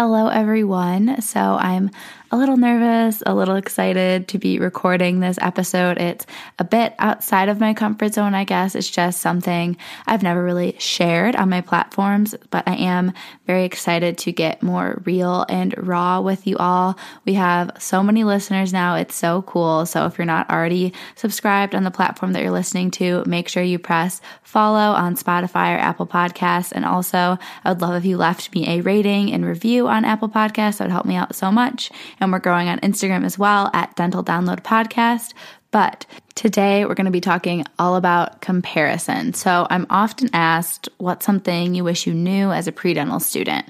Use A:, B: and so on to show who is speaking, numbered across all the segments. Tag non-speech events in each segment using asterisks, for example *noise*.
A: Hello, everyone. So, I'm a little nervous, a little excited to be recording this episode. It's a bit outside of my comfort zone, I guess. It's just something I've never really shared on my platforms, but I am very excited to get more real and raw with you all. We have so many listeners now. It's so cool. So, if you're not already subscribed on the platform that you're listening to, make sure you press follow on Spotify or Apple Podcasts. And also, I would love if you left me a rating and review on Apple Podcasts. That would help me out so much and we're growing on Instagram as well at Dental Download Podcast. But today we're going to be talking all about comparison. So I'm often asked what's something you wish you knew as a pre dental student.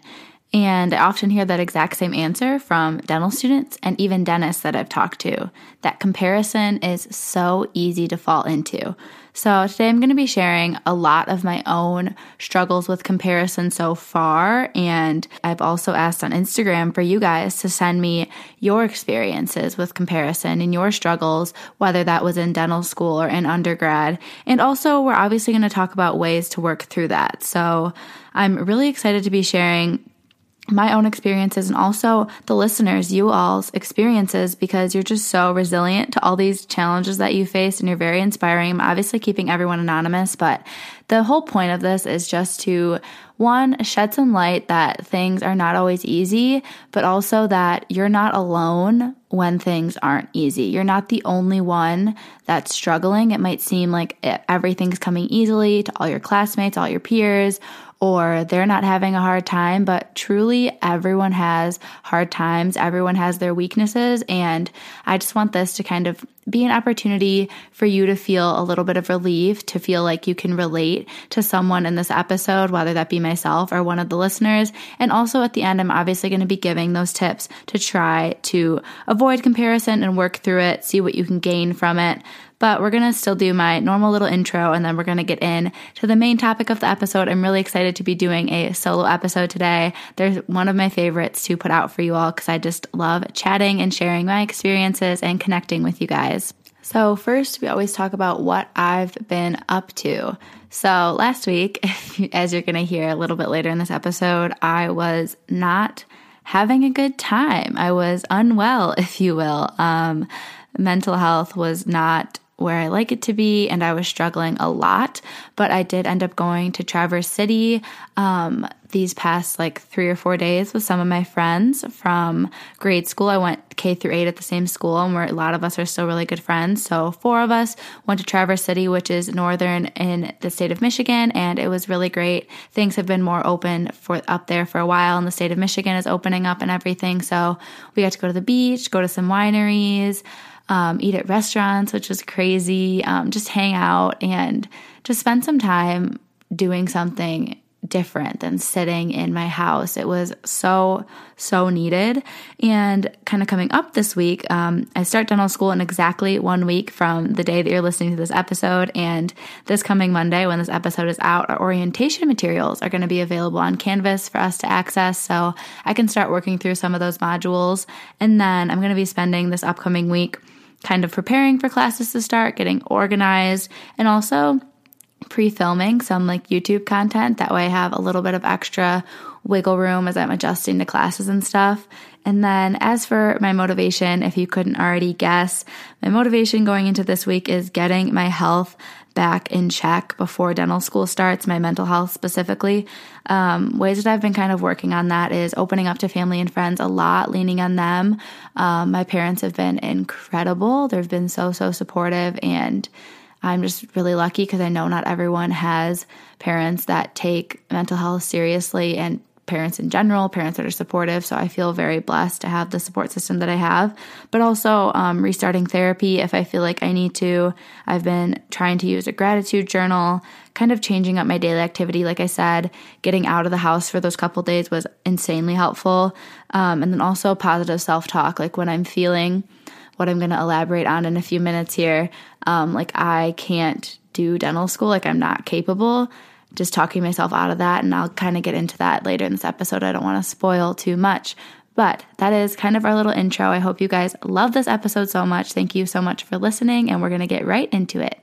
A: And I often hear that exact same answer from dental students and even dentists that I've talked to. That comparison is so easy to fall into. So, today I'm going to be sharing a lot of my own struggles with comparison so far. And I've also asked on Instagram for you guys to send me your experiences with comparison and your struggles, whether that was in dental school or in undergrad. And also, we're obviously going to talk about ways to work through that. So, I'm really excited to be sharing my own experiences and also the listeners, you all's experiences, because you're just so resilient to all these challenges that you face and you're very inspiring. I'm obviously keeping everyone anonymous, but the whole point of this is just to one, shed some light that things are not always easy, but also that you're not alone when things aren't easy. You're not the only one that's struggling. It might seem like everything's coming easily to all your classmates, all your peers, or they're not having a hard time, but truly everyone has hard times. Everyone has their weaknesses. And I just want this to kind of be an opportunity for you to feel a little bit of relief, to feel like you can relate to someone in this episode, whether that be myself or one of the listeners. And also at the end, I'm obviously going to be giving those tips to try to avoid comparison and work through it, see what you can gain from it. But we're going to still do my normal little intro and then we're going to get in to the main topic of the episode. I'm really excited to be doing a solo episode today. There's one of my favorites to put out for you all because I just love chatting and sharing my experiences and connecting with you guys. So, first, we always talk about what I've been up to. So, last week, *laughs* as you're going to hear a little bit later in this episode, I was not having a good time. I was unwell, *laughs* if you will. Um, mental health was not where I like it to be, and I was struggling a lot. But I did end up going to Traverse City um, these past like three or four days with some of my friends from grade school. I went K through eight at the same school, and where a lot of us are still really good friends. So four of us went to Traverse City, which is northern in the state of Michigan, and it was really great. Things have been more open for up there for a while, and the state of Michigan is opening up and everything. So we got to go to the beach, go to some wineries um, eat at restaurants, which was crazy, um, just hang out and just spend some time doing something different than sitting in my house. It was so, so needed. And kind of coming up this week, um, I start dental school in exactly one week from the day that you're listening to this episode. And this coming Monday, when this episode is out, our orientation materials are going to be available on Canvas for us to access. So I can start working through some of those modules. And then I'm going to be spending this upcoming week kind of preparing for classes to start, getting organized, and also pre filming some like YouTube content. That way I have a little bit of extra wiggle room as I'm adjusting to classes and stuff. And then as for my motivation, if you couldn't already guess, my motivation going into this week is getting my health back in check before dental school starts, my mental health specifically. Um, ways that I've been kind of working on that is opening up to family and friends a lot, leaning on them. Um, my parents have been incredible. They've been so, so supportive. And I'm just really lucky because I know not everyone has parents that take mental health seriously and parents in general, parents that are supportive. So I feel very blessed to have the support system that I have, but also um, restarting therapy if I feel like I need to. I've been trying to use a gratitude journal, kind of changing up my daily activity. Like I said, getting out of the house for those couple days was insanely helpful. Um, and then also positive self talk, like when I'm feeling what I'm going to elaborate on in a few minutes here, um, like I can't do dental school, like I'm not capable just talking myself out of that. And I'll kind of get into that later in this episode. I don't want to spoil too much. But that is kind of our little intro. I hope you guys love this episode so much. Thank you so much for listening, and we're going to get right into it.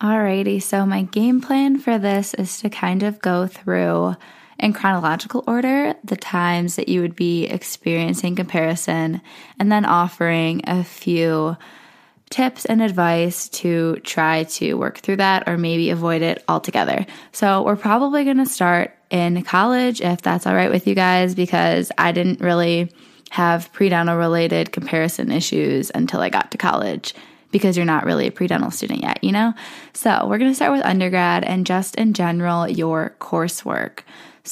A: Alrighty, so my game plan for this is to kind of go through in chronological order the times that you would be experiencing comparison and then offering a few tips and advice to try to work through that or maybe avoid it altogether. So, we're probably going to start in college if that's all right with you guys because I didn't really have predental related comparison issues until I got to college because you're not really a predental student yet, you know? So, we're going to start with undergrad and just in general your coursework.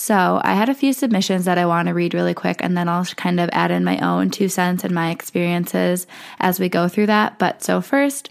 A: So, I had a few submissions that I want to read really quick, and then I'll kind of add in my own two cents and my experiences as we go through that. But so, first,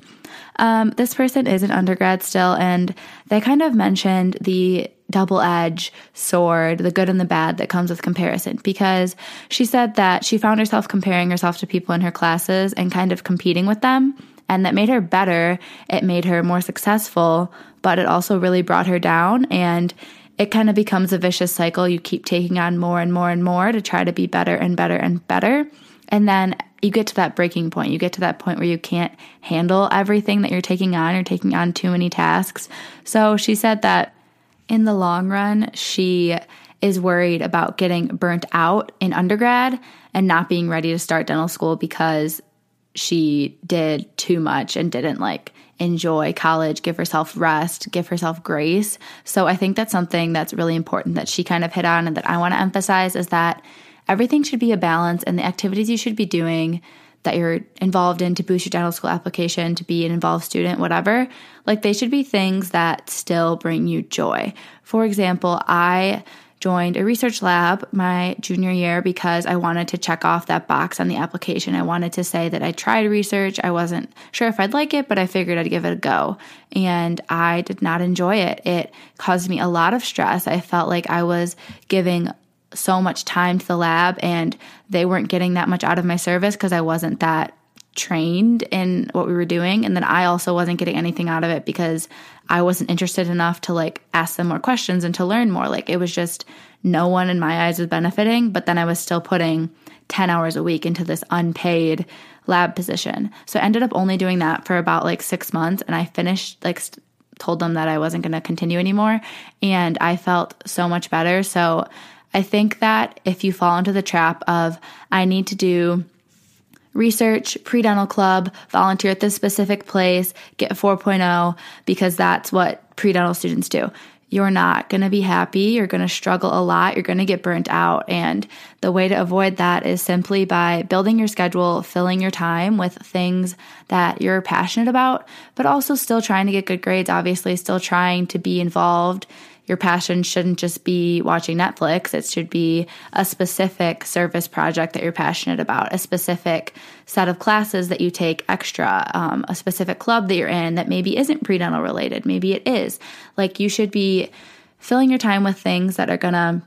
A: um, this person is an undergrad still, and they kind of mentioned the double edged sword, the good and the bad that comes with comparison, because she said that she found herself comparing herself to people in her classes and kind of competing with them. And that made her better. It made her more successful, but it also really brought her down. And it kind of becomes a vicious cycle. You keep taking on more and more and more to try to be better and better and better. And then you get to that breaking point. You get to that point where you can't handle everything that you're taking on. You're taking on too many tasks. So she said that in the long run, she is worried about getting burnt out in undergrad and not being ready to start dental school because she did too much and didn't like enjoy college, give herself rest, give herself grace. So I think that's something that's really important that she kind of hit on and that I want to emphasize is that everything should be a balance and the activities you should be doing that you're involved in to boost your dental school application, to be an involved student, whatever, like they should be things that still bring you joy. For example, I joined a research lab my junior year because I wanted to check off that box on the application. I wanted to say that I tried research. I wasn't sure if I'd like it, but I figured I'd give it a go. And I did not enjoy it. It caused me a lot of stress. I felt like I was giving so much time to the lab and they weren't getting that much out of my service because I wasn't that trained in what we were doing and then I also wasn't getting anything out of it because I wasn't interested enough to like ask them more questions and to learn more. Like it was just no one in my eyes was benefiting, but then I was still putting 10 hours a week into this unpaid lab position. So I ended up only doing that for about like 6 months and I finished like st- told them that I wasn't going to continue anymore and I felt so much better. So I think that if you fall into the trap of I need to do research, pre-dental club, volunteer at this specific place, get 4.0 because that's what pre-dental students do. You're not going to be happy. You're going to struggle a lot. You're going to get burnt out. And the way to avoid that is simply by building your schedule, filling your time with things that you're passionate about, but also still trying to get good grades, obviously, still trying to be involved your passion shouldn't just be watching Netflix. It should be a specific service project that you're passionate about, a specific set of classes that you take extra, um, a specific club that you're in that maybe isn't predental related. Maybe it is. Like you should be filling your time with things that are going to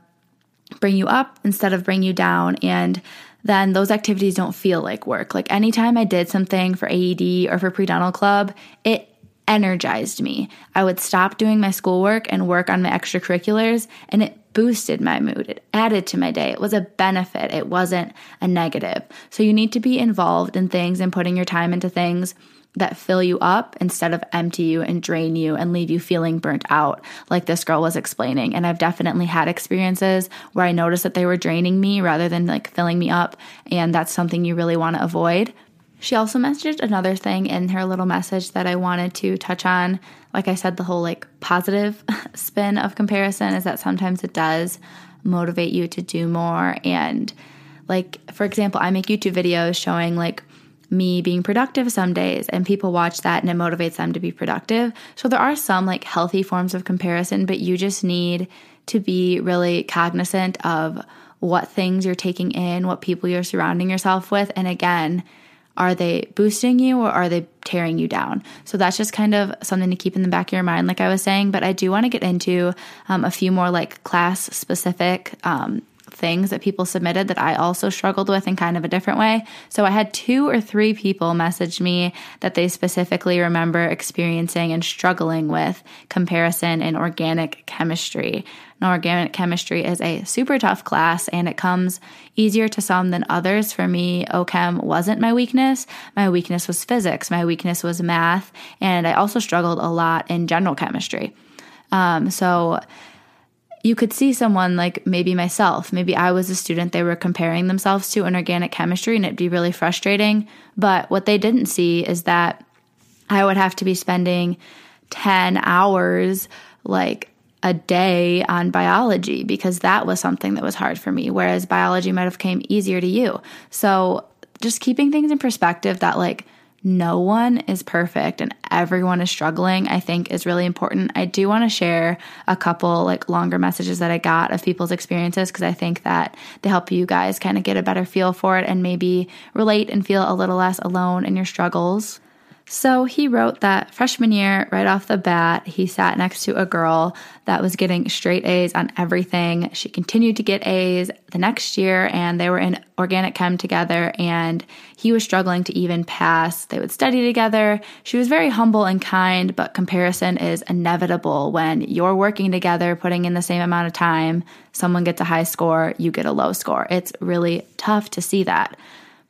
A: bring you up instead of bring you down. And then those activities don't feel like work. Like anytime I did something for AED or for predental club, it energized me. I would stop doing my schoolwork and work on my extracurriculars, and it boosted my mood. It added to my day. It was a benefit, it wasn't a negative. So you need to be involved in things and putting your time into things that fill you up instead of empty you and drain you and leave you feeling burnt out, like this girl was explaining. And I've definitely had experiences where I noticed that they were draining me rather than like filling me up. And that's something you really want to avoid. She also messaged another thing in her little message that I wanted to touch on. Like I said, the whole like positive *laughs* spin of comparison is that sometimes it does motivate you to do more. And like, for example, I make YouTube videos showing like me being productive some days, and people watch that and it motivates them to be productive. So there are some like healthy forms of comparison, but you just need to be really cognizant of what things you're taking in, what people you're surrounding yourself with. And again, are they boosting you or are they tearing you down? So that's just kind of something to keep in the back of your mind, like I was saying. But I do want to get into um, a few more like class specific um, things that people submitted that I also struggled with in kind of a different way. So I had two or three people message me that they specifically remember experiencing and struggling with comparison in organic chemistry. Now, organic chemistry is a super tough class and it comes easier to some than others. For me, OChem wasn't my weakness. My weakness was physics, my weakness was math, and I also struggled a lot in general chemistry. Um, so, you could see someone like maybe myself, maybe I was a student they were comparing themselves to in organic chemistry and it'd be really frustrating. But what they didn't see is that I would have to be spending 10 hours like a day on biology because that was something that was hard for me whereas biology might have came easier to you. So just keeping things in perspective that like no one is perfect and everyone is struggling, I think is really important. I do want to share a couple like longer messages that I got of people's experiences because I think that they help you guys kind of get a better feel for it and maybe relate and feel a little less alone in your struggles. So he wrote that freshman year, right off the bat, he sat next to a girl that was getting straight A's on everything. She continued to get A's the next year, and they were in organic chem together, and he was struggling to even pass. They would study together. She was very humble and kind, but comparison is inevitable when you're working together, putting in the same amount of time. Someone gets a high score, you get a low score. It's really tough to see that.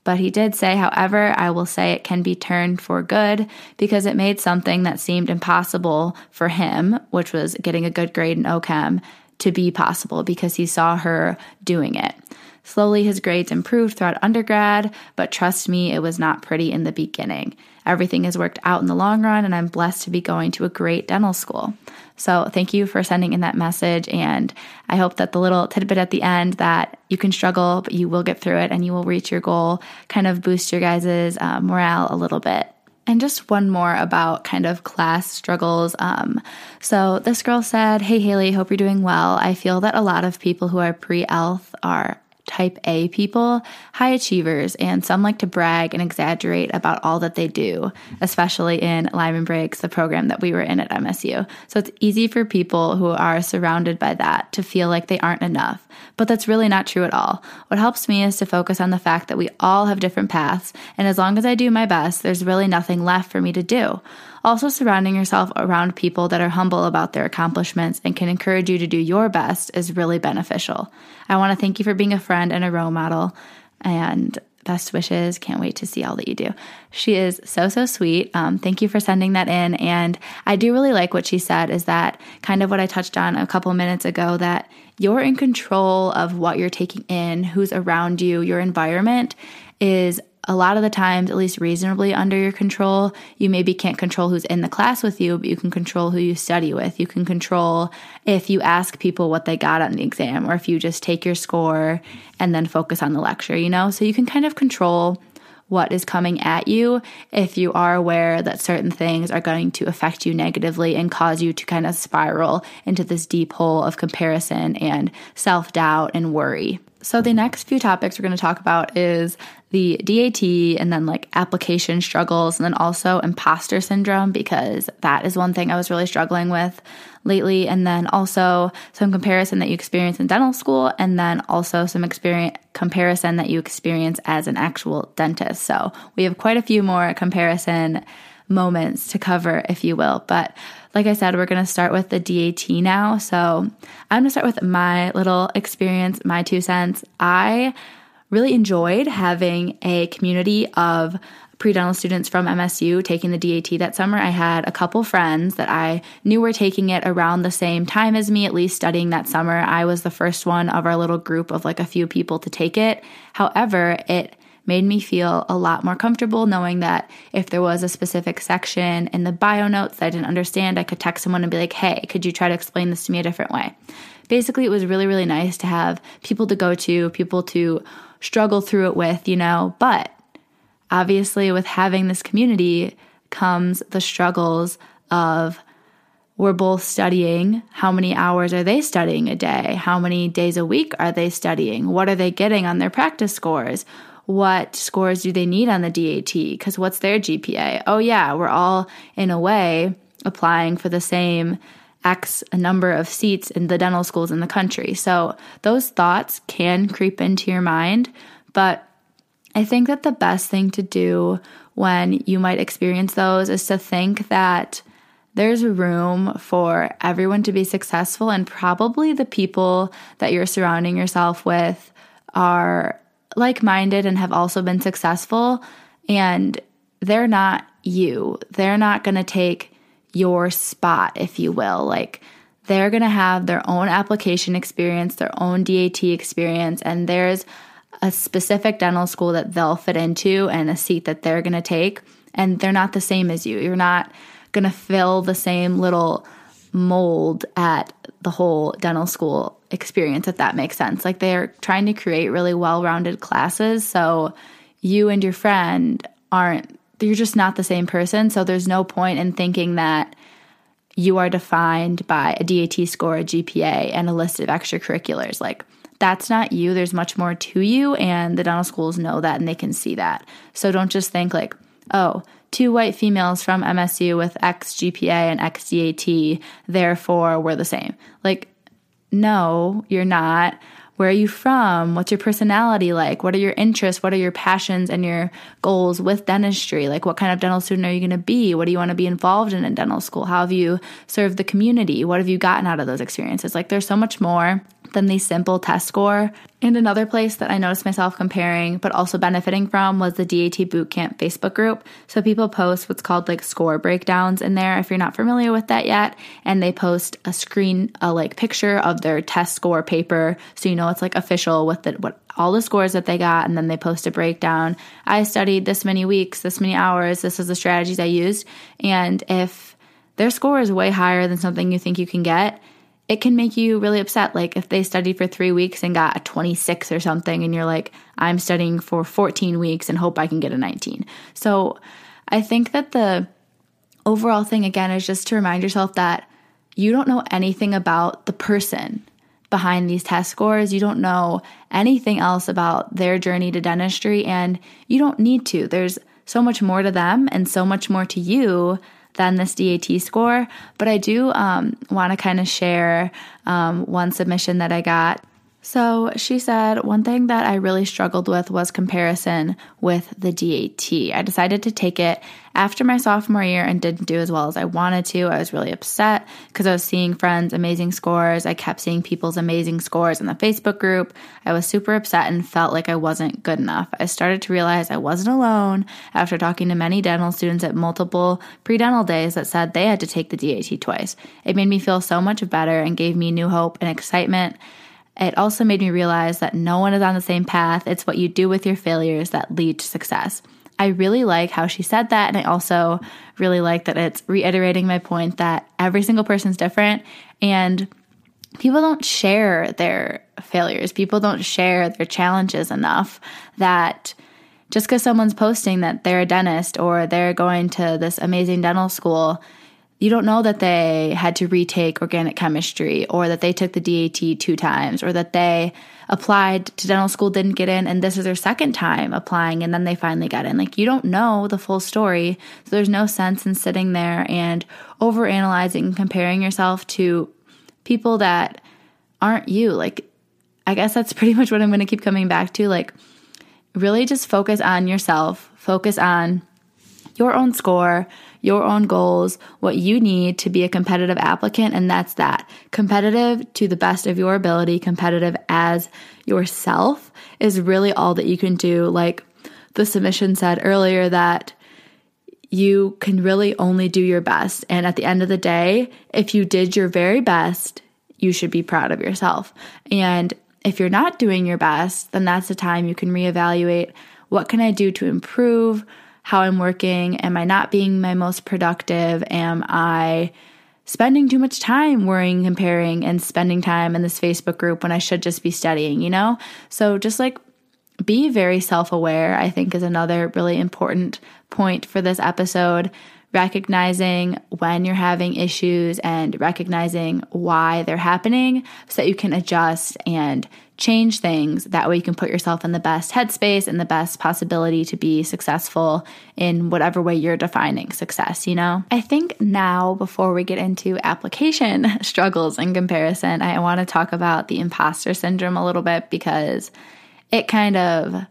A: But he did say, however, I will say it can be turned for good because it made something that seemed impossible for him, which was getting a good grade in OChem, to be possible because he saw her doing it. Slowly, his grades improved throughout undergrad, but trust me, it was not pretty in the beginning. Everything has worked out in the long run, and I'm blessed to be going to a great dental school. So, thank you for sending in that message. And I hope that the little tidbit at the end that you can struggle, but you will get through it and you will reach your goal kind of boost your guys' uh, morale a little bit. And just one more about kind of class struggles. Um, so this girl said, Hey Haley, hope you're doing well. I feel that a lot of people who are pre health are type A people, high achievers, and some like to brag and exaggerate about all that they do, especially in Lyman Briggs, the program that we were in at MSU. So it's easy for people who are surrounded by that to feel like they aren't enough. But that's really not true at all. What helps me is to focus on the fact that we all have different paths, and as long as I do my best, there's really nothing left for me to do. Also, surrounding yourself around people that are humble about their accomplishments and can encourage you to do your best is really beneficial. I want to thank you for being a friend and a role model. And best wishes. Can't wait to see all that you do. She is so, so sweet. Um, thank you for sending that in. And I do really like what she said is that kind of what I touched on a couple minutes ago that you're in control of what you're taking in, who's around you, your environment is a lot of the times, at least reasonably under your control. You maybe can't control who's in the class with you, but you can control who you study with. You can control if you ask people what they got on the exam, or if you just take your score and then focus on the lecture, you know? So you can kind of control what is coming at you if you are aware that certain things are going to affect you negatively and cause you to kind of spiral into this deep hole of comparison and self doubt and worry. So, the next few topics we're going to talk about is the DAT and then like application struggles and then also imposter syndrome because that is one thing I was really struggling with lately and then also some comparison that you experience in dental school and then also some experience comparison that you experience as an actual dentist. So, we have quite a few more comparison moments to cover if you will, but like I said, we're going to start with the DAT now. So, I'm going to start with my little experience, my two cents. I really enjoyed having a community of pre-dental students from MSU taking the DAT that summer. I had a couple friends that I knew were taking it around the same time as me, at least studying that summer. I was the first one of our little group of like a few people to take it. However, it made me feel a lot more comfortable knowing that if there was a specific section in the bio notes that I didn't understand, I could text someone and be like, hey, could you try to explain this to me a different way? Basically, it was really, really nice to have people to go to, people to struggle through it with, you know. But obviously, with having this community comes the struggles of we're both studying. How many hours are they studying a day? How many days a week are they studying? What are they getting on their practice scores? What scores do they need on the DAT? Because what's their GPA? Oh, yeah, we're all in a way applying for the same X a number of seats in the dental schools in the country. So those thoughts can creep into your mind, but I think that the best thing to do when you might experience those is to think that there's room for everyone to be successful, and probably the people that you're surrounding yourself with are like minded and have also been successful, and they're not you. They're not going to take your spot, if you will. Like, they're going to have their own application experience, their own DAT experience, and there's a specific dental school that they'll fit into and a seat that they're going to take. And they're not the same as you. You're not going to fill the same little mold at the whole dental school experience, if that makes sense. Like they're trying to create really well rounded classes. So you and your friend aren't, you're just not the same person. So there's no point in thinking that you are defined by a DAT score, a GPA, and a list of extracurriculars. Like that's not you. There's much more to you. And the dental schools know that and they can see that. So don't just think like, oh, two white females from MSU with X GPA and X DAT, therefore we're the same. Like, no, you're not. Where are you from? What's your personality like? What are your interests? What are your passions and your goals with dentistry? Like, what kind of dental student are you going to be? What do you want to be involved in in dental school? How have you served the community? What have you gotten out of those experiences? Like, there's so much more than the simple test score. And another place that I noticed myself comparing, but also benefiting from, was the DAT Bootcamp Facebook group. So people post what's called like score breakdowns in there if you're not familiar with that yet. And they post a screen, a like picture of their test score paper. So you know it's like official with the, what all the scores that they got. And then they post a breakdown. I studied this many weeks, this many hours. This is the strategies I used. And if their score is way higher than something you think you can get, it can make you really upset. Like if they studied for three weeks and got a 26 or something, and you're like, I'm studying for 14 weeks and hope I can get a 19. So I think that the overall thing, again, is just to remind yourself that you don't know anything about the person behind these test scores. You don't know anything else about their journey to dentistry, and you don't need to. There's so much more to them and so much more to you than this DAT score. But I do um, want to kind of share um, one submission that I got so she said, one thing that I really struggled with was comparison with the DAT. I decided to take it after my sophomore year and didn't do as well as I wanted to. I was really upset because I was seeing friends' amazing scores. I kept seeing people's amazing scores in the Facebook group. I was super upset and felt like I wasn't good enough. I started to realize I wasn't alone after talking to many dental students at multiple pre dental days that said they had to take the DAT twice. It made me feel so much better and gave me new hope and excitement. It also made me realize that no one is on the same path. It's what you do with your failures that lead to success. I really like how she said that. And I also really like that it's reiterating my point that every single person's different and people don't share their failures. People don't share their challenges enough that just because someone's posting that they're a dentist or they're going to this amazing dental school you don't know that they had to retake organic chemistry or that they took the DAT two times or that they applied to dental school, didn't get in, and this is their second time applying and then they finally got in. Like, you don't know the full story. So there's no sense in sitting there and over analyzing and comparing yourself to people that aren't you. Like, I guess that's pretty much what I'm going to keep coming back to. Like, really just focus on yourself, focus on your own score your own goals, what you need to be a competitive applicant, and that's that. Competitive to the best of your ability, competitive as yourself is really all that you can do. Like the submission said earlier, that you can really only do your best. And at the end of the day, if you did your very best, you should be proud of yourself. And if you're not doing your best, then that's the time you can reevaluate what can I do to improve? How I'm working? Am I not being my most productive? Am I spending too much time worrying, comparing, and spending time in this Facebook group when I should just be studying, you know? So just like be very self aware, I think is another really important point for this episode. Recognizing when you're having issues and recognizing why they're happening so that you can adjust and change things. That way, you can put yourself in the best headspace and the best possibility to be successful in whatever way you're defining success, you know? I think now, before we get into application *laughs* struggles and comparison, I want to talk about the imposter syndrome a little bit because it kind of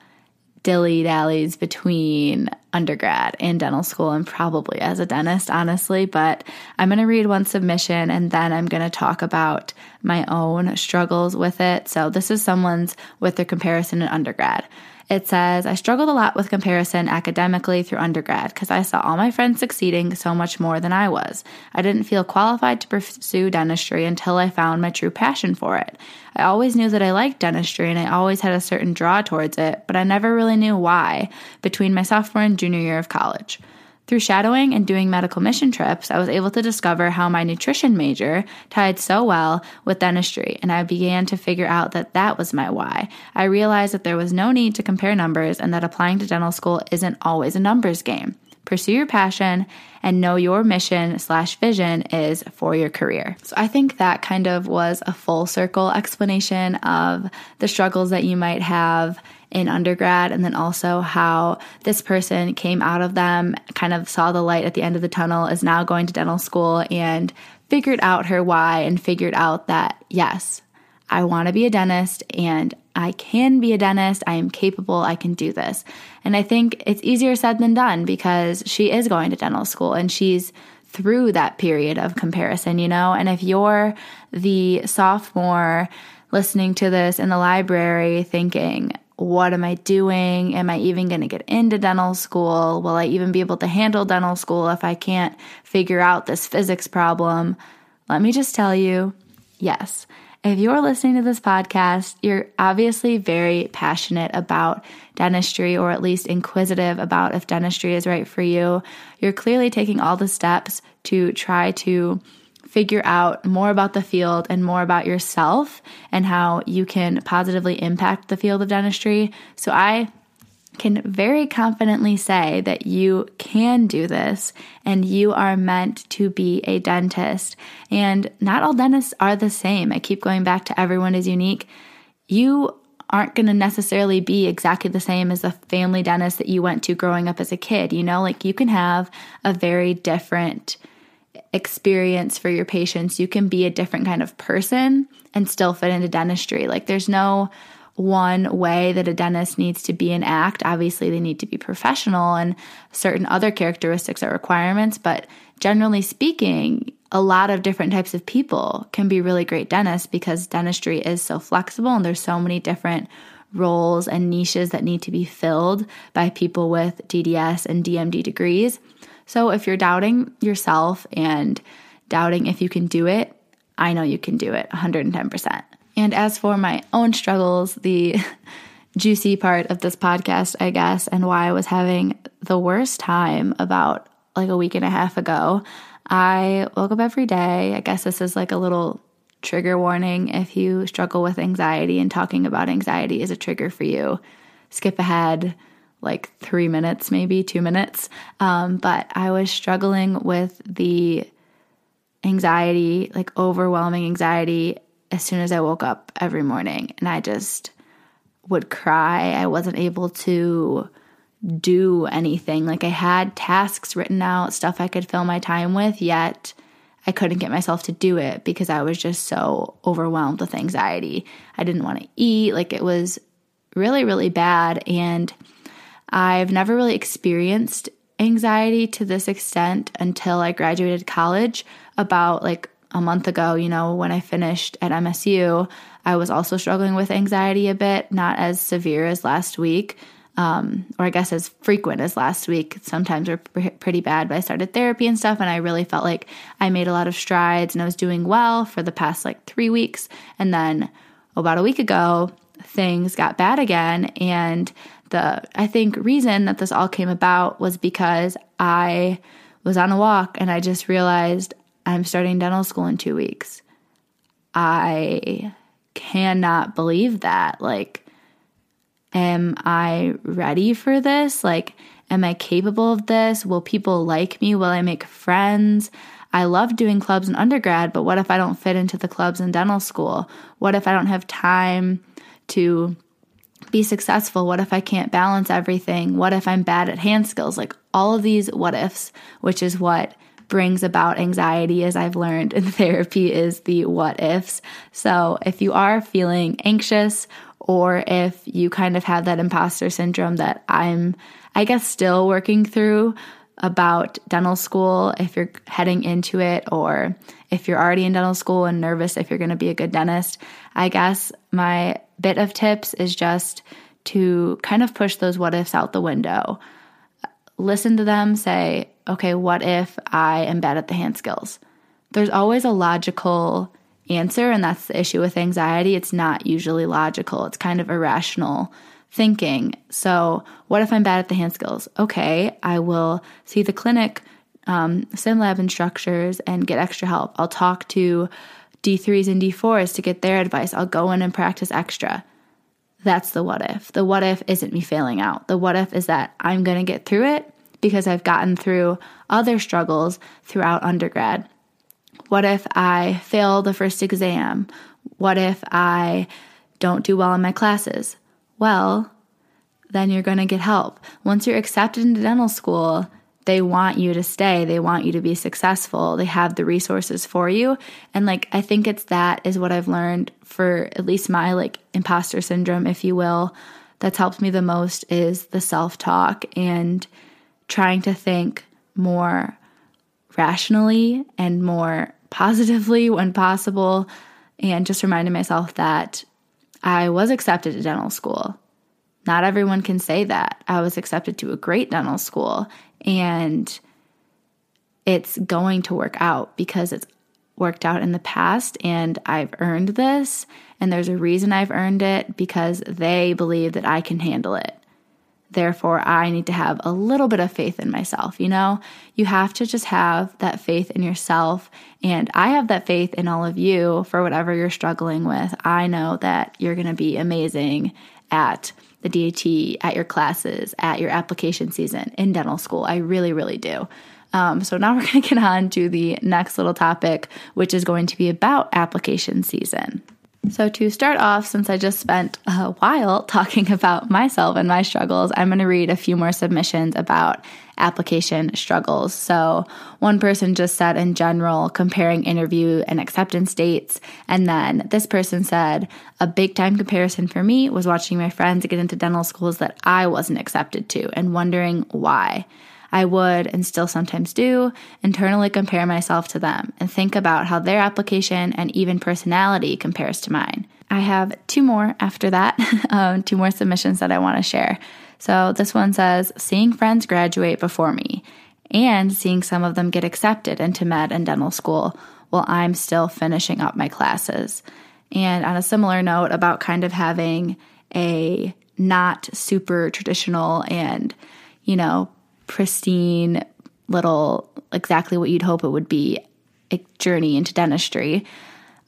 A: dilly dallies between undergrad and dental school and probably as a dentist, honestly. But I'm going to read one submission and then I'm going to talk about my own struggles with it. So this is someone's with their comparison in undergrad. It says, I struggled a lot with comparison academically through undergrad because I saw all my friends succeeding so much more than I was. I didn't feel qualified to pursue dentistry until I found my true passion for it. I always knew that I liked dentistry and I always had a certain draw towards it, but I never really knew why between my sophomore and junior year of college. Through shadowing and doing medical mission trips, I was able to discover how my nutrition major tied so well with dentistry, and I began to figure out that that was my why. I realized that there was no need to compare numbers and that applying to dental school isn't always a numbers game. Pursue your passion and know your mission slash vision is for your career. So I think that kind of was a full circle explanation of the struggles that you might have in undergrad, and then also how this person came out of them, kind of saw the light at the end of the tunnel, is now going to dental school and figured out her why and figured out that, yes, I want to be a dentist and I can be a dentist. I am capable. I can do this. And I think it's easier said than done because she is going to dental school and she's through that period of comparison, you know? And if you're the sophomore listening to this in the library thinking, what am I doing? Am I even going to get into dental school? Will I even be able to handle dental school if I can't figure out this physics problem? Let me just tell you yes. If you're listening to this podcast, you're obviously very passionate about dentistry or at least inquisitive about if dentistry is right for you. You're clearly taking all the steps to try to figure out more about the field and more about yourself and how you can positively impact the field of dentistry. So I can very confidently say that you can do this and you are meant to be a dentist. And not all dentists are the same. I keep going back to everyone is unique. You aren't going to necessarily be exactly the same as the family dentist that you went to growing up as a kid. You know, like you can have a very different experience for your patients. You can be a different kind of person and still fit into dentistry. Like there's no one way that a dentist needs to be and act. Obviously, they need to be professional and certain other characteristics are requirements, but generally speaking, a lot of different types of people can be really great dentists because dentistry is so flexible and there's so many different roles and niches that need to be filled by people with DDS and DMD degrees. So if you're doubting yourself and doubting if you can do it, I know you can do it 110%. And as for my own struggles, the *laughs* juicy part of this podcast, I guess, and why I was having the worst time about like a week and a half ago, I woke up every day. I guess this is like a little trigger warning if you struggle with anxiety and talking about anxiety is a trigger for you. Skip ahead like three minutes, maybe two minutes. Um, but I was struggling with the anxiety, like overwhelming anxiety, as soon as I woke up every morning. And I just would cry. I wasn't able to do anything. Like I had tasks written out, stuff I could fill my time with, yet I couldn't get myself to do it because I was just so overwhelmed with anxiety. I didn't want to eat. Like it was really, really bad. And I've never really experienced anxiety to this extent until I graduated college about like a month ago, you know, when I finished at MSU. I was also struggling with anxiety a bit, not as severe as last week, um, or I guess as frequent as last week. Sometimes were pretty bad, but I started therapy and stuff, and I really felt like I made a lot of strides and I was doing well for the past like three weeks. And then about a week ago, things got bad again, and the I think reason that this all came about was because I was on a walk and I just realized I'm starting dental school in 2 weeks. I cannot believe that. Like am I ready for this? Like Am I capable of this? Will people like me? Will I make friends? I love doing clubs in undergrad, but what if I don't fit into the clubs in dental school? What if I don't have time to be successful? What if I can't balance everything? What if I'm bad at hand skills? Like all of these what ifs, which is what brings about anxiety, as I've learned in *laughs* therapy, is the what ifs. So if you are feeling anxious, or if you kind of have that imposter syndrome that I'm, I guess, still working through about dental school, if you're heading into it, or if you're already in dental school and nervous if you're going to be a good dentist, I guess my bit of tips is just to kind of push those what ifs out the window. Listen to them, say, okay, what if I am bad at the hand skills? There's always a logical answer, and that's the issue with anxiety. It's not usually logical, it's kind of irrational thinking. So, what if I'm bad at the hand skills? Okay, I will see the clinic um, sim lab instructors and get extra help. I'll talk to D3s and D4s to get their advice. I'll go in and practice extra. That's the what if. The what if isn't me failing out. The what if is that I'm going to get through it because I've gotten through other struggles throughout undergrad. What if I fail the first exam? What if I don't do well in my classes? Well, then you're going to get help. Once you're accepted into dental school, they want you to stay. They want you to be successful. They have the resources for you. And like, I think it's that is what I've learned for at least my like imposter syndrome, if you will, that's helped me the most is the self talk and trying to think more rationally and more positively when possible. And just reminding myself that I was accepted to dental school. Not everyone can say that. I was accepted to a great dental school and it's going to work out because it's worked out in the past and I've earned this. And there's a reason I've earned it because they believe that I can handle it. Therefore, I need to have a little bit of faith in myself. You know, you have to just have that faith in yourself. And I have that faith in all of you for whatever you're struggling with. I know that you're going to be amazing at the DAT, at your classes, at your application season in dental school. I really, really do. Um, so now *laughs* we're going to get on to the next little topic, which is going to be about application season. So, to start off, since I just spent a while *laughs* talking about myself and my struggles, I'm going to read a few more submissions about application struggles. So, one person just said in general, comparing interview and acceptance dates. And then this person said, a big time comparison for me was watching my friends get into dental schools that I wasn't accepted to and wondering why. I would, and still sometimes do, internally compare myself to them and think about how their application and even personality compares to mine. I have two more after that, *laughs* um, two more submissions that I want to share. So this one says, seeing friends graduate before me and seeing some of them get accepted into med and dental school while I'm still finishing up my classes. And on a similar note, about kind of having a not super traditional and, you know, pristine little exactly what you'd hope it would be a journey into dentistry.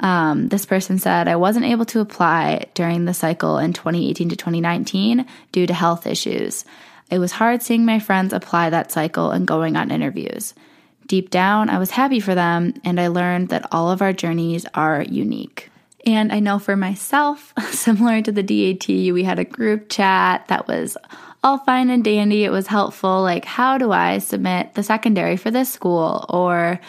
A: Um, this person said, I wasn't able to apply during the cycle in 2018 to 2019 due to health issues. It was hard seeing my friends apply that cycle and going on interviews. Deep down, I was happy for them, and I learned that all of our journeys are unique. And I know for myself, *laughs* similar to the DAT, we had a group chat that was all fine and dandy. It was helpful. Like, how do I submit the secondary for this school? Or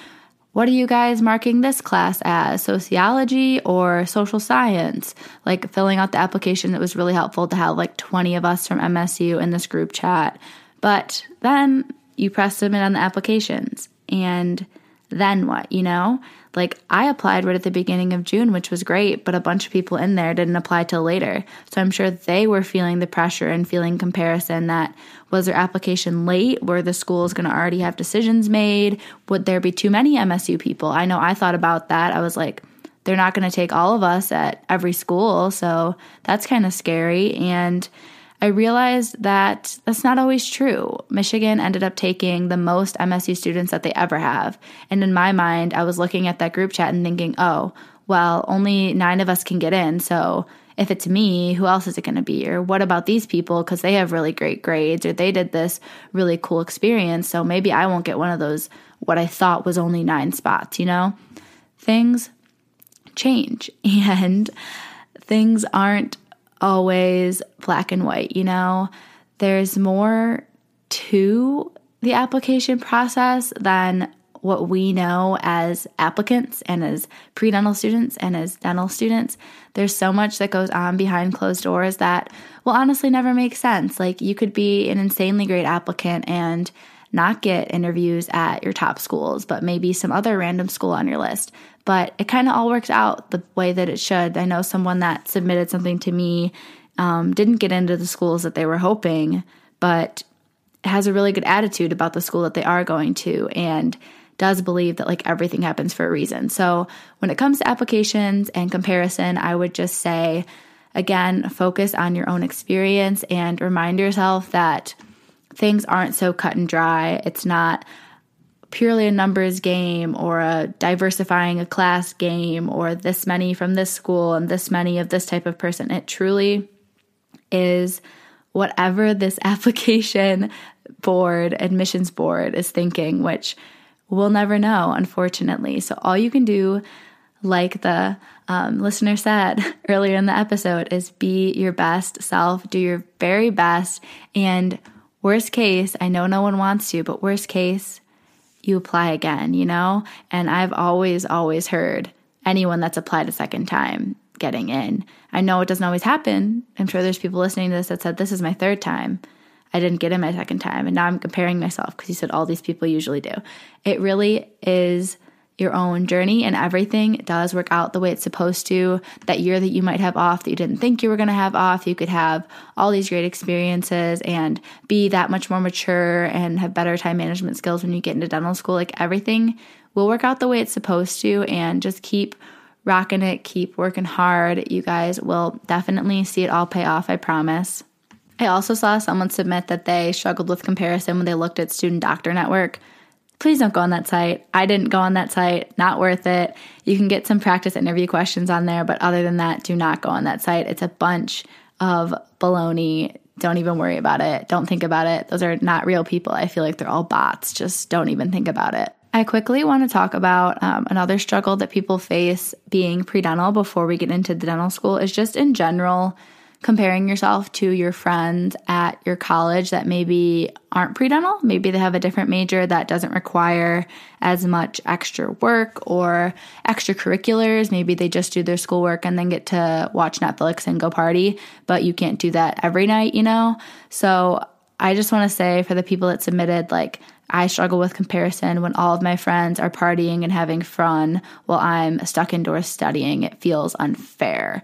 A: what are you guys marking this class as? Sociology or social science? Like, filling out the application, it was really helpful to have like 20 of us from MSU in this group chat. But then you press submit on the applications. And then what, you know? Like I applied right at the beginning of June, which was great, but a bunch of people in there didn't apply till later. So I'm sure they were feeling the pressure and feeling comparison that was their application late? Were the schools going to already have decisions made? Would there be too many MSU people? I know I thought about that. I was like, they're not going to take all of us at every school. So that's kind of scary. And I realized that that's not always true. Michigan ended up taking the most MSU students that they ever have. And in my mind, I was looking at that group chat and thinking, oh, well, only nine of us can get in. So if it's me, who else is it going to be? Or what about these people because they have really great grades or they did this really cool experience. So maybe I won't get one of those, what I thought was only nine spots, you know? Things change *laughs* and things aren't always black and white, you know? There's more to the application process than what we know as applicants and as pre dental students and as dental students. There's so much that goes on behind closed doors that will honestly never make sense. Like, you could be an insanely great applicant and not get interviews at your top schools, but maybe some other random school on your list. But it kind of all works out the way that it should. I know someone that submitted something to me um, didn't get into the schools that they were hoping, but has a really good attitude about the school that they are going to. And does believe that like everything happens for a reason. So when it comes to applications and comparison, I would just say, again, focus on your own experience and remind yourself that things aren't so cut and dry. It's not purely a numbers game or a diversifying a class game or this many from this school and this many of this type of person. It truly is whatever this *laughs* application board, admissions board is thinking, which We'll never know, unfortunately. So, all you can do, like the um, listener said *laughs* earlier in the episode, is be your best self, do your very best. And worst case, I know no one wants to, but worst case, you apply again, you know? And I've always, always heard anyone that's applied a second time getting in. I know it doesn't always happen. I'm sure there's people listening to this that said, This is my third time. I didn't get in my second time. And now I'm comparing myself because you said all these people usually do. It really is your own journey and everything does work out the way it's supposed to. That year that you might have off that you didn't think you were going to have off, you could have all these great experiences and be that much more mature and have better time management skills when you get into dental school. Like everything will work out the way it's supposed to and just keep rocking it, keep working hard. You guys will definitely see it all pay off, I promise. I also saw someone submit that they struggled with comparison when they looked at Student Doctor Network. Please don't go on that site. I didn't go on that site. Not worth it. You can get some practice interview questions on there, but other than that, do not go on that site. It's a bunch of baloney. Don't even worry about it. Don't think about it. Those are not real people. I feel like they're all bots. Just don't even think about it. I quickly want to talk about um, another struggle that people face being pre dental before we get into the dental school is just in general comparing yourself to your friends at your college that maybe aren't pre dental. Maybe they have a different major that doesn't require as much extra work or extracurriculars. Maybe they just do their schoolwork and then get to watch Netflix and go party, but you can't do that every night, you know? So I just want to say for the people that submitted, like, I struggle with comparison when all of my friends are partying and having fun while I'm stuck indoors studying. It feels unfair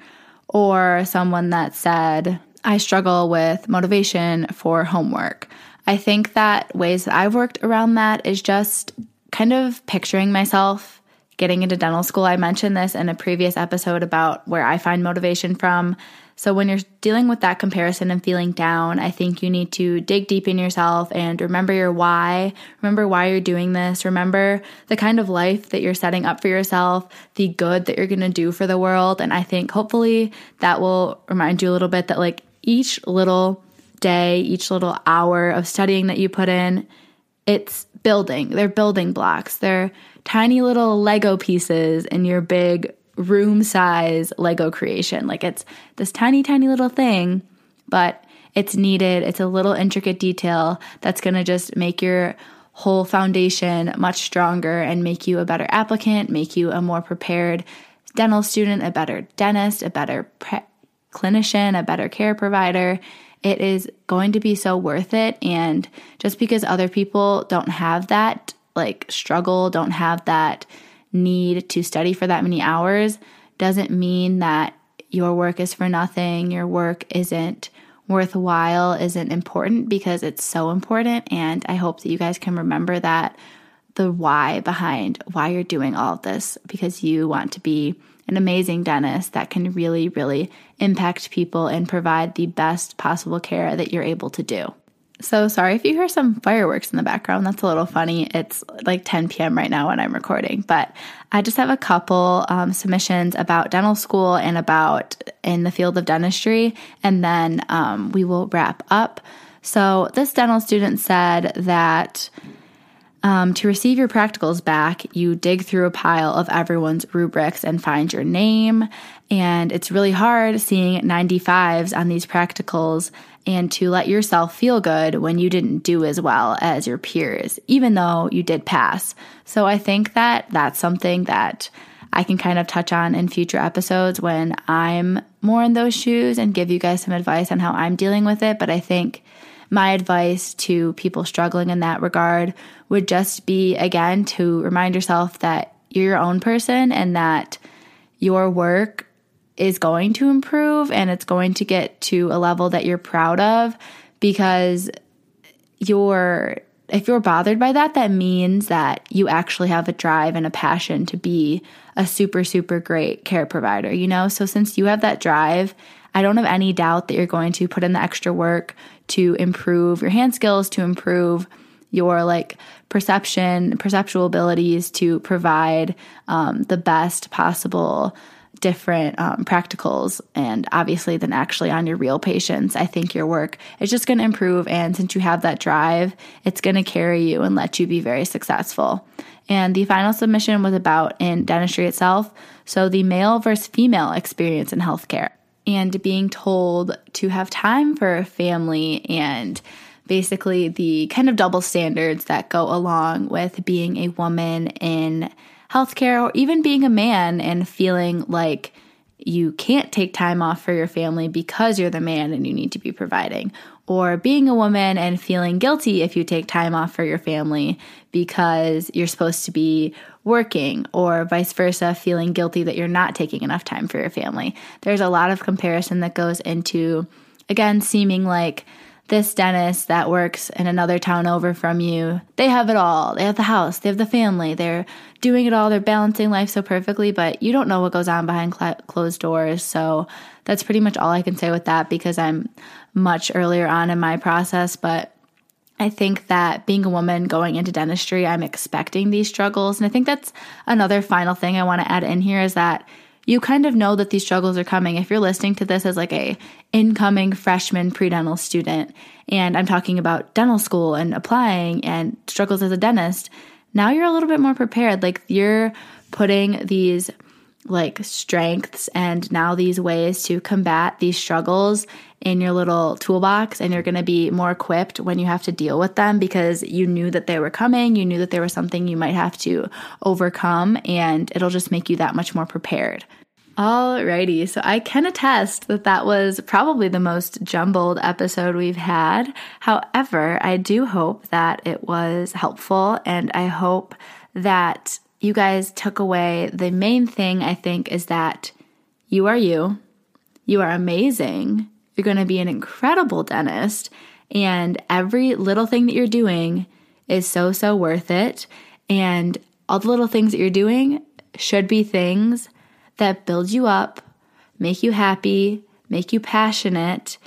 A: or someone that said, I struggle with motivation for homework. I think that ways that I've worked around that is just kind of picturing myself getting into dental school. I mentioned this in a previous episode about where I find motivation from. So, when you're dealing with that comparison and feeling down, I think you need to dig deep in yourself and remember your why. Remember why you're doing this. Remember the kind of life that you're setting up for yourself, the good that you're going to do for the world. And I think hopefully that will remind you a little bit that, like, each little day, each little hour of studying that you put in, it's building. They're building blocks. They're tiny little Lego pieces in your big room size Lego creation. Like it's this tiny, tiny little thing, but it's needed. It's a little intricate detail that's going to just make your whole foundation much stronger and make you a better applicant, make you a more prepared dental student, a better dentist, a better pre- clinician, a better care provider. It is going to be so worth it. And just because other people don't have that like struggle, don't have that need to study for that many hours doesn't mean that your work is for nothing, your work isn't worthwhile, isn't important because it's so important. And I hope that you guys can remember that the why behind why you're doing all of this because you want to be an amazing dentist that can really, really impact people and provide the best possible care that you're able to do. So sorry if you hear some fireworks in the background. That's a little funny. It's like 10 p.m. right now when I'm recording, but I just have a couple um, submissions about dental school and about in the field of dentistry, and then um, we will wrap up. So this dental student said that um, to receive your practicals back, you dig through a pile of everyone's rubrics and find your name. And it's really hard seeing 95s on these practicals and to let yourself feel good when you didn't do as well as your peers, even though you did pass. So I think that that's something that I can kind of touch on in future episodes when I'm more in those shoes and give you guys some advice on how I'm dealing with it. But I think my advice to people struggling in that regard would just be again to remind yourself that you're your own person and that your work is going to improve and it's going to get to a level that you're proud of because you're if you're bothered by that that means that you actually have a drive and a passion to be a super super great care provider you know? So since you have that drive i don't have any doubt that you're going to put in the extra work to improve your hand skills, to improve your like perception, perceptual abilities to provide um, the best possible different um, practicals and obviously then actually on your real patients i think your work is just going to improve. And since you have that drive it's going to carry you and let you be very successful. And the final submission was about in dentistry itself. So the male versus female experience in healthcare and being told to have time for family and basically the kind of double standards that go along with being a woman in healthcare or even being a man and feeling like you can't take time off for your family because you're the man and you need to be providing, or being a woman and feeling guilty if you take time off for your family because you're supposed to be working, or vice versa, feeling guilty that you're not taking enough time for your family. There's a lot of comparison that goes into, again, seeming like this dentist that works in another town over from you, they have it all. They have the house, they have the family, they're doing it all, they're balancing life so perfectly, but you don't know what goes on behind cl- closed doors. So that's pretty much all I can say with that because I'm much earlier on in my process. But I think that being a woman going into dentistry, I'm expecting these struggles. And I think that's another final thing I want to add in here is that you kind of know that these struggles are coming. If you're listening to this as like a incoming freshman pre-dental student and i'm talking about dental school and applying and struggles as a dentist now you're a little bit more prepared. Like you're putting these like strengths and now these ways to combat these struggles in your little toolbox and you're going to be more equipped when you have to deal with them because you knew that they were coming, you knew that there was something you might have to overcome and it'll just make you that much more prepared. Alrighty, so I can attest that that was probably the most jumbled episode we've had. However, I do hope that it was helpful and I hope that you guys took away the main thing I think is that you are you, you are amazing, you're going to be an incredible dentist, and every little thing that you're doing is so, so worth it. And all the little things that you're doing should be things that build you up, make you happy, make you passionate,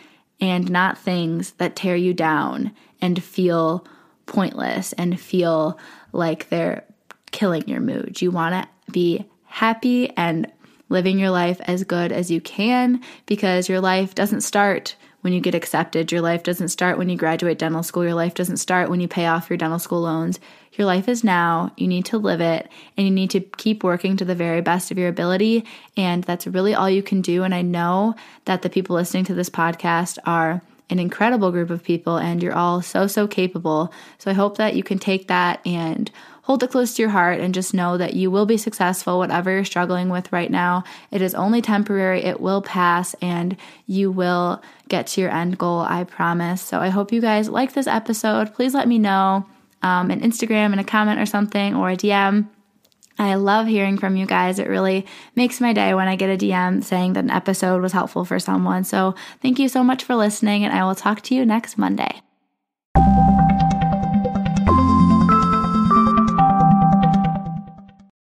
A: and not things that tear you down and feel pointless and feel like they're killing your mood. You want to be happy and living your life as good as you can because your life doesn't start when you get accepted. Your life doesn't start when you graduate dental school. Your life doesn't start when you pay off your dental school loans. Your life is now. You need to live it and you need to keep working to the very best of your ability. And that's really all you can do. And I know that the people listening to this podcast are an incredible group of people and you're all so, so capable. So I hope that you can take that and hold it close to your heart and just know that you will be successful, whatever you're struggling with right now. It is only temporary, it will pass, and you will get to your end goal, I promise. So I hope you guys like this episode. Please let me know um, an Instagram and a comment or something or a DM. I love hearing from you guys. It really makes my day when I get a DM saying that an episode was helpful for someone. So, thank you so much for listening, and I will talk to you next Monday.